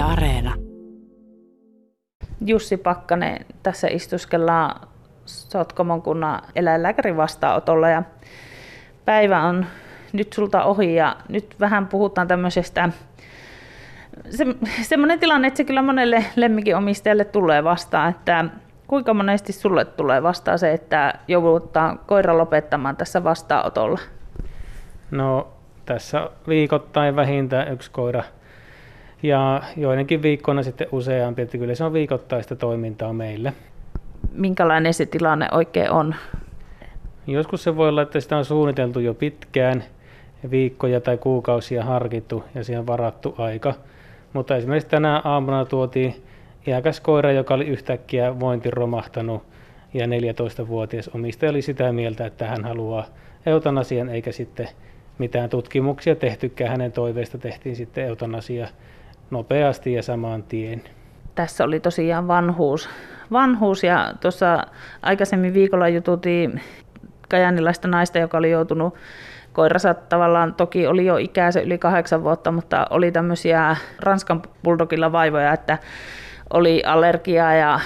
Yle Areena. Jussi Pakkanen, tässä istuskellaan Sotkamon kunnan eläinlääkärin vastaanotolla ja päivä on nyt sulta ohi ja nyt vähän puhutaan tämmöisestä se, semmoinen tilanne, että se kyllä monelle lemmikin omistajalle tulee vastaan, että kuinka monesti sulle tulee vastaan se, että joudutaan koira lopettamaan tässä vastaanotolla? No tässä viikoittain vähintään yksi koira ja joidenkin viikkoina sitten useampi, että kyllä se on viikoittaista toimintaa meille. Minkälainen se tilanne oikein on? Joskus se voi olla, että sitä on suunniteltu jo pitkään, viikkoja tai kuukausia harkittu ja siihen varattu aika. Mutta esimerkiksi tänä aamuna tuotiin iäkäs koira, joka oli yhtäkkiä vointi romahtanut ja 14-vuotias omistaja oli sitä mieltä, että hän haluaa eutanasian eikä sitten mitään tutkimuksia tehtykään. Hänen toiveesta tehtiin sitten eutanasia nopeasti ja saman tien. Tässä oli tosiaan vanhuus, vanhuus ja tuossa aikaisemmin viikolla jututiin kajanilaista naista, joka oli joutunut koiransa tavallaan toki oli jo ikänsä yli kahdeksan vuotta, mutta oli tämmöisiä Ranskan bulldogilla vaivoja, että oli allergiaa ja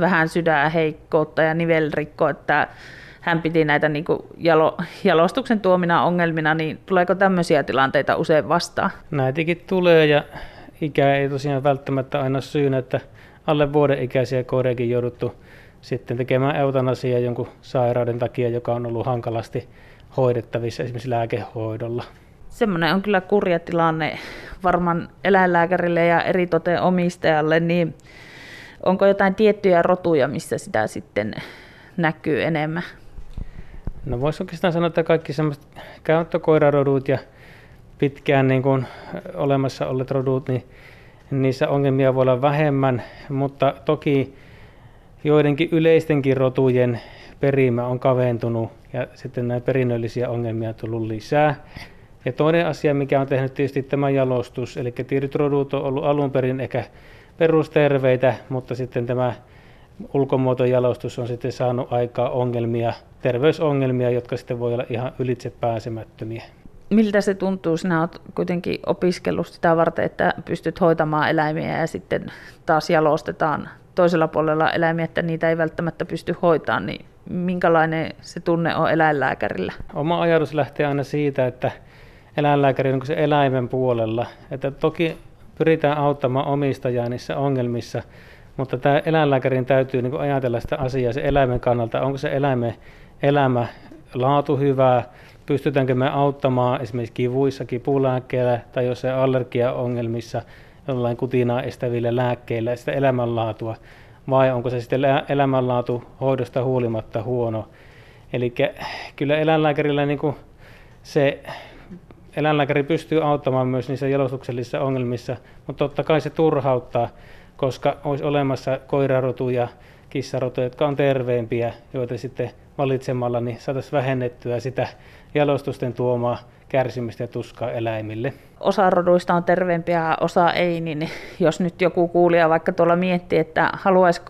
vähän sydänheikkoutta ja nivelrikko, että hän piti näitä niin kuin jalo, jalostuksen tuomina ongelmina, niin tuleeko tämmöisiä tilanteita usein vastaan? Näitäkin tulee ja ikä ei tosiaan välttämättä aina syynä, että alle vuoden ikäisiä koireakin jouduttu sitten tekemään eutanasiaa jonkun sairauden takia, joka on ollut hankalasti hoidettavissa esimerkiksi lääkehoidolla. Semmoinen on kyllä kurja tilanne varmaan eläinlääkärille ja eritoten omistajalle, niin onko jotain tiettyjä rotuja, missä sitä sitten näkyy enemmän? No voisi oikeastaan sanoa, että kaikki semmoiset käyttökoirarodut ja pitkään niin kuin olemassa olleet rodut, niin niissä ongelmia voi olla vähemmän, mutta toki joidenkin yleistenkin rotujen perimä on kaventunut ja sitten näitä perinnöllisiä ongelmia on tullut lisää. Ja toinen asia, mikä on tehnyt tietysti tämä jalostus, eli tietyt rodut on ollut alun perin ehkä perusterveitä, mutta sitten tämä ulkomuotojalostus on sitten saanut aikaa ongelmia, terveysongelmia, jotka sitten voi olla ihan ylitse pääsemättömiä. Miltä se tuntuu? Sinä olet kuitenkin opiskellut sitä varten, että pystyt hoitamaan eläimiä ja sitten taas jalostetaan toisella puolella eläimiä, että niitä ei välttämättä pysty hoitamaan, niin minkälainen se tunne on eläinlääkärillä? Oma ajatus lähtee aina siitä, että eläinlääkäri on se eläimen puolella. Että toki pyritään auttamaan omistajaa niissä ongelmissa, mutta tämä eläinlääkärin täytyy niin ajatella sitä asiaa se eläimen kannalta, onko se eläimen elämä laatu hyvää, pystytäänkö me auttamaan esimerkiksi kivuissa, kipulääkkeellä tai jos se allergiaongelmissa jollain kutinaa estävillä lääkkeillä sitä elämänlaatua, vai onko se sitten elämänlaatu hoidosta huolimatta huono. Eli kyllä eläinlääkärillä niin kuin se eläinlääkäri pystyy auttamaan myös niissä jalostuksellisissa ongelmissa, mutta totta kai se turhauttaa, koska olisi olemassa koirarotuja, kissarotuja, jotka on terveempiä, joita sitten valitsemalla niin saataisiin vähennettyä sitä jalostusten tuomaa kärsimistä ja tuskaa eläimille. Osa roduista on terveempiä, osa ei, niin jos nyt joku kuulija vaikka tuolla miettii, että haluaisi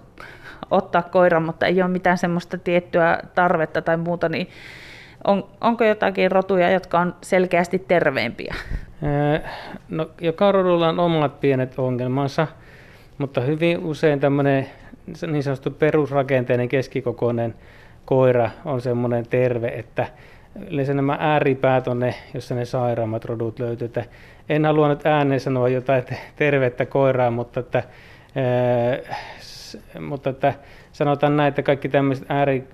ottaa koiran, mutta ei ole mitään semmoista tiettyä tarvetta tai muuta, niin on, onko jotakin rotuja, jotka on selkeästi terveempiä? No, joka rodulla on omat pienet ongelmansa, mutta hyvin usein tämmöinen niin sanottu perusrakenteinen keskikokoinen koira on semmoinen terve, että yleensä nämä ääripäät on ne, jossa ne sairaammat rodut löytyy. Että en halua nyt ääneen sanoa jotain tervettä koiraa, mutta, että, ää, mutta että sanotaan näin, että kaikki tämmöiset ääri,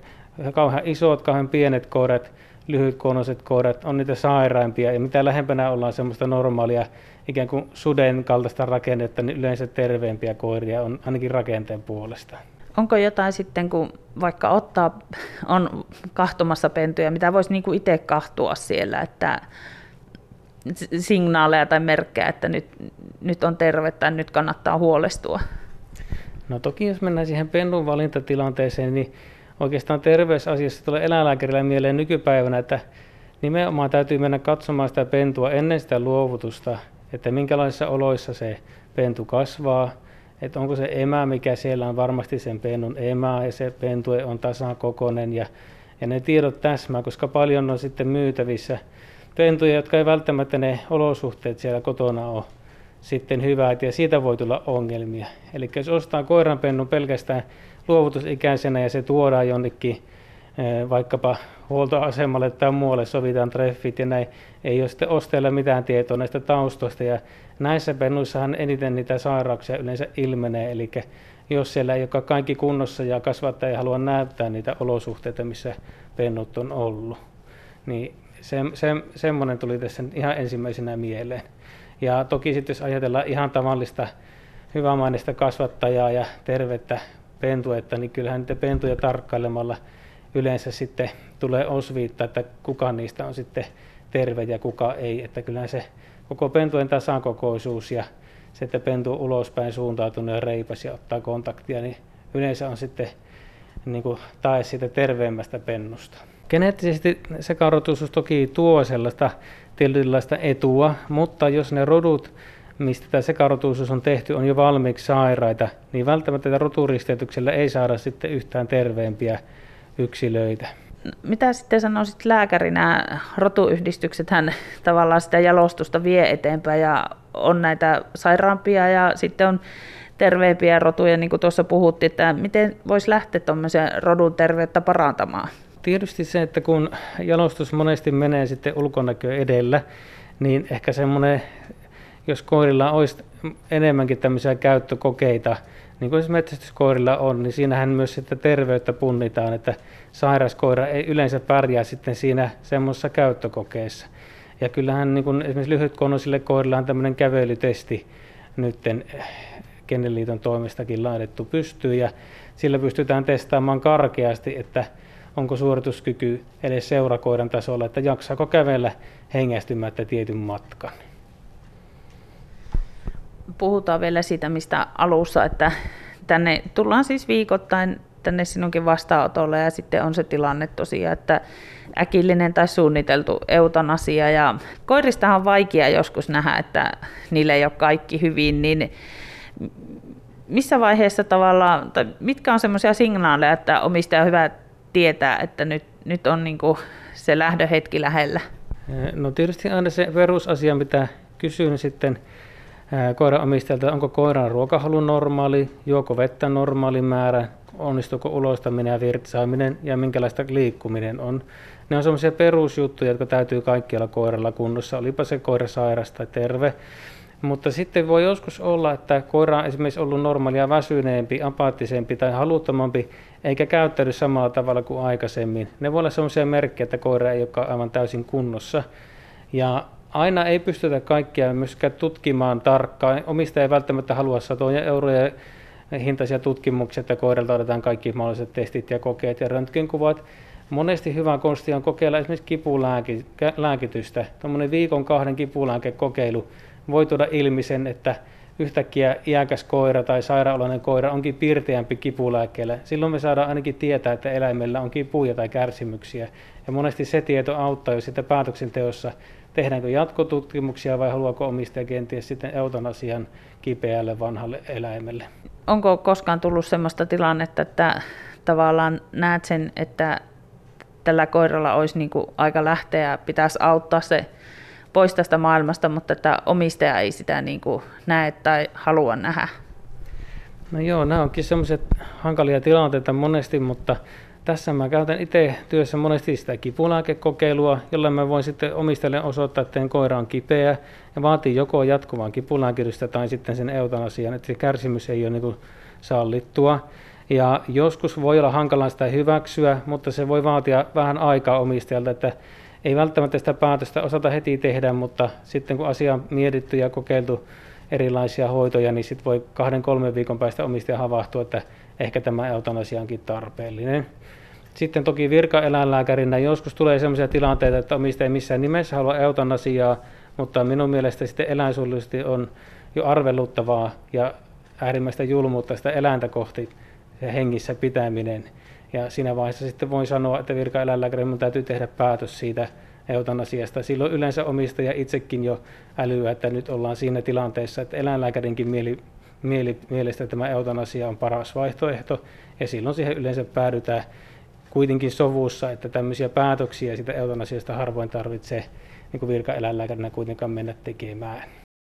kauhean isot, kauhean pienet koirat, lyhytkoonaiset koirat on niitä sairaimpia ja mitä lähempänä ollaan semmoista normaalia ikään kuin suden kaltaista rakennetta, niin yleensä terveempiä koiria on ainakin rakenteen puolesta. Onko jotain sitten, kun vaikka ottaa, on kahtomassa pentuja, mitä voisi niin kuin itse kahtua siellä, että signaaleja tai merkkejä, että nyt, nyt on terve tai nyt kannattaa huolestua? No toki jos mennään siihen pennun valintatilanteeseen, niin oikeastaan terveysasiassa tulee eläinlääkärillä mieleen nykypäivänä, että nimenomaan täytyy mennä katsomaan sitä pentua ennen sitä luovutusta, että minkälaisissa oloissa se pentu kasvaa, että onko se emä, mikä siellä on varmasti sen pennun emä ja se pentu on tasakokoinen ja, ja ne tiedot täsmää, koska paljon on sitten myytävissä pentuja, jotka ei välttämättä ne olosuhteet siellä kotona ole sitten hyvät ja siitä voi tulla ongelmia. Eli jos ostaa koiranpennun pelkästään luovutusikäisenä ja se tuodaan jonnekin vaikkapa huoltoasemalle tai muualle, sovitaan treffit ja näin, ei ole sitten ostajalla mitään tietoa näistä taustoista. Ja näissä pennuissahan eniten niitä sairauksia yleensä ilmenee, eli jos siellä ei ole kaikki kunnossa ja kasvattaja ei halua näyttää niitä olosuhteita, missä pennut on ollut, niin se, se, semmoinen tuli tässä ihan ensimmäisenä mieleen. Ja toki sitten jos ajatellaan ihan tavallista hyvämainista kasvattajaa ja tervettä pentuetta, niin kyllähän niitä pentuja tarkkailemalla yleensä sitten tulee osviittaa, että kuka niistä on sitten terve ja kuka ei. Että kyllähän se koko pentujen tasakokoisuus ja se, että pentu ulospäin suuntautunut ja reipas ja ottaa kontaktia, niin yleensä on sitten niin kuin tae siitä terveemmästä pennusta. Geneettisesti sekarotuisuus toki tuo sellaista tietynlaista etua, mutta jos ne rodut, mistä tämä sekarotuisuus on tehty, on jo valmiiksi sairaita, niin välttämättä tätä roturisteytyksellä ei saada sitten yhtään terveempiä yksilöitä. Mitä sitten sanoisit lääkärinä? Rotuyhdistykset hän tavallaan sitä jalostusta vie eteenpäin ja on näitä sairaampia ja sitten on terveempiä rotuja, niin kuin tuossa puhuttiin, että miten voisi lähteä tuommoisen rodun terveyttä parantamaan? Tietysti se, että kun jalostus monesti menee sitten ulkonäkö edellä, niin ehkä semmoinen, jos koirilla olisi enemmänkin tämmöisiä käyttökokeita, niin kuin metsästyskoirilla on, niin siinähän myös sitten terveyttä punnitaan, että sairaskoira ei yleensä pärjää sitten siinä semmoisessa käyttökokeessa. Ja kyllähän niin kuin esimerkiksi lyhytkonnoisille koirilla on tämmöinen kävelytesti nytten Kennelliiton toimestakin laitettu pystyyn ja sillä pystytään testaamaan karkeasti, että onko suorituskyky edes seurakoiran tasolla, että jaksaako kävellä hengästymättä tietyn matkan. Puhutaan vielä siitä, mistä alussa, että tänne tullaan siis viikoittain tänne sinunkin vastaanotolle ja sitten on se tilanne tosiaan, että äkillinen tai suunniteltu eutanasia ja koiristahan on vaikea joskus nähdä, että niille ei ole kaikki hyvin, niin missä vaiheessa tavallaan, tai mitkä on semmoisia signaaleja, että omistaja on hyvä tietää, että nyt, nyt on niin se lähdöhetki lähellä? No tietysti aina se perusasia, mitä kysyn sitten koiranomistajalta, onko koiran ruokahalu normaali, juoko vettä normaali määrä, onnistuuko ulostaminen ja virtsaaminen ja minkälaista liikkuminen on. Ne on sellaisia perusjuttuja, jotka täytyy kaikkialla koiralla kunnossa, olipa se koira sairas tai terve. Mutta sitten voi joskus olla, että koira on esimerkiksi ollut normaalia väsyneempi, apaattisempi tai haluttomampi, eikä käyttäydy samalla tavalla kuin aikaisemmin. Ne voi olla sellaisia merkkejä, että koira ei ole aivan täysin kunnossa. Ja aina ei pystytä kaikkia myöskään tutkimaan tarkkaan. Omistaja ei välttämättä halua satoja euroja hintaisia tutkimuksia, että koiralta otetaan kaikki mahdolliset testit ja kokeet ja röntgenkuvat. Monesti hyvä konsti on kokeilla esimerkiksi kipulääkitystä. Tuommoinen viikon kahden kipulääkekokeilu voi tuoda ilmi sen, että yhtäkkiä iäkäs koira tai sairaalainen koira onkin piirteämpi kipulääkkeellä. Silloin me saadaan ainakin tietää, että eläimellä on kipuja tai kärsimyksiä. Ja monesti se tieto auttaa jo sitten päätöksenteossa, tehdäänkö jatkotutkimuksia vai haluaako omistaja kenties sitten eutanasian kipeälle vanhalle eläimelle. Onko koskaan tullut sellaista tilannetta, että tavallaan näet sen, että tällä koiralla olisi niin aika lähteä ja pitäisi auttaa se pois tästä maailmasta, mutta että omistaja ei sitä niin kuin näe tai halua nähdä. No joo, nämä onkin semmoiset hankalia tilanteita monesti, mutta tässä mä käytän itse työssä monesti sitä kipulääkekokeilua, jolla mä voin sitten omistajalle osoittaa, että koira on kipeä ja vaatii joko jatkuvaan kipulääkitystä tai sitten sen eutanasian, että se kärsimys ei ole niin sallittua. Ja joskus voi olla hankalaa sitä hyväksyä, mutta se voi vaatia vähän aikaa omistajalta, että ei välttämättä sitä päätöstä osata heti tehdä, mutta sitten kun asia on mietitty ja kokeiltu erilaisia hoitoja, niin sitten voi kahden kolmen viikon päästä omistaja havahtua, että ehkä tämä eutanasia onkin tarpeellinen. Sitten toki virkaeläinlääkärinä joskus tulee sellaisia tilanteita, että omistaja ei missään nimessä halua eutanasiaa, mutta minun mielestä sitten eläinsuojelullisesti on jo arveluttavaa ja äärimmäistä julmuutta sitä eläintä kohti hengissä pitäminen. Ja siinä vaiheessa sitten voin sanoa, että virkaeläinlääkärin täytyy tehdä päätös siitä eutanasiasta. Silloin yleensä omistaja itsekin jo älyä, että nyt ollaan siinä tilanteessa, että eläinlääkärinkin mieli, mieli, mielestä tämä eutanasia on paras vaihtoehto, ja silloin siihen yleensä päädytään kuitenkin sovussa, että tämmöisiä päätöksiä sitä eutanasiasta harvoin tarvitsee niin virkaeläinlääkärinä kuitenkaan mennä tekemään.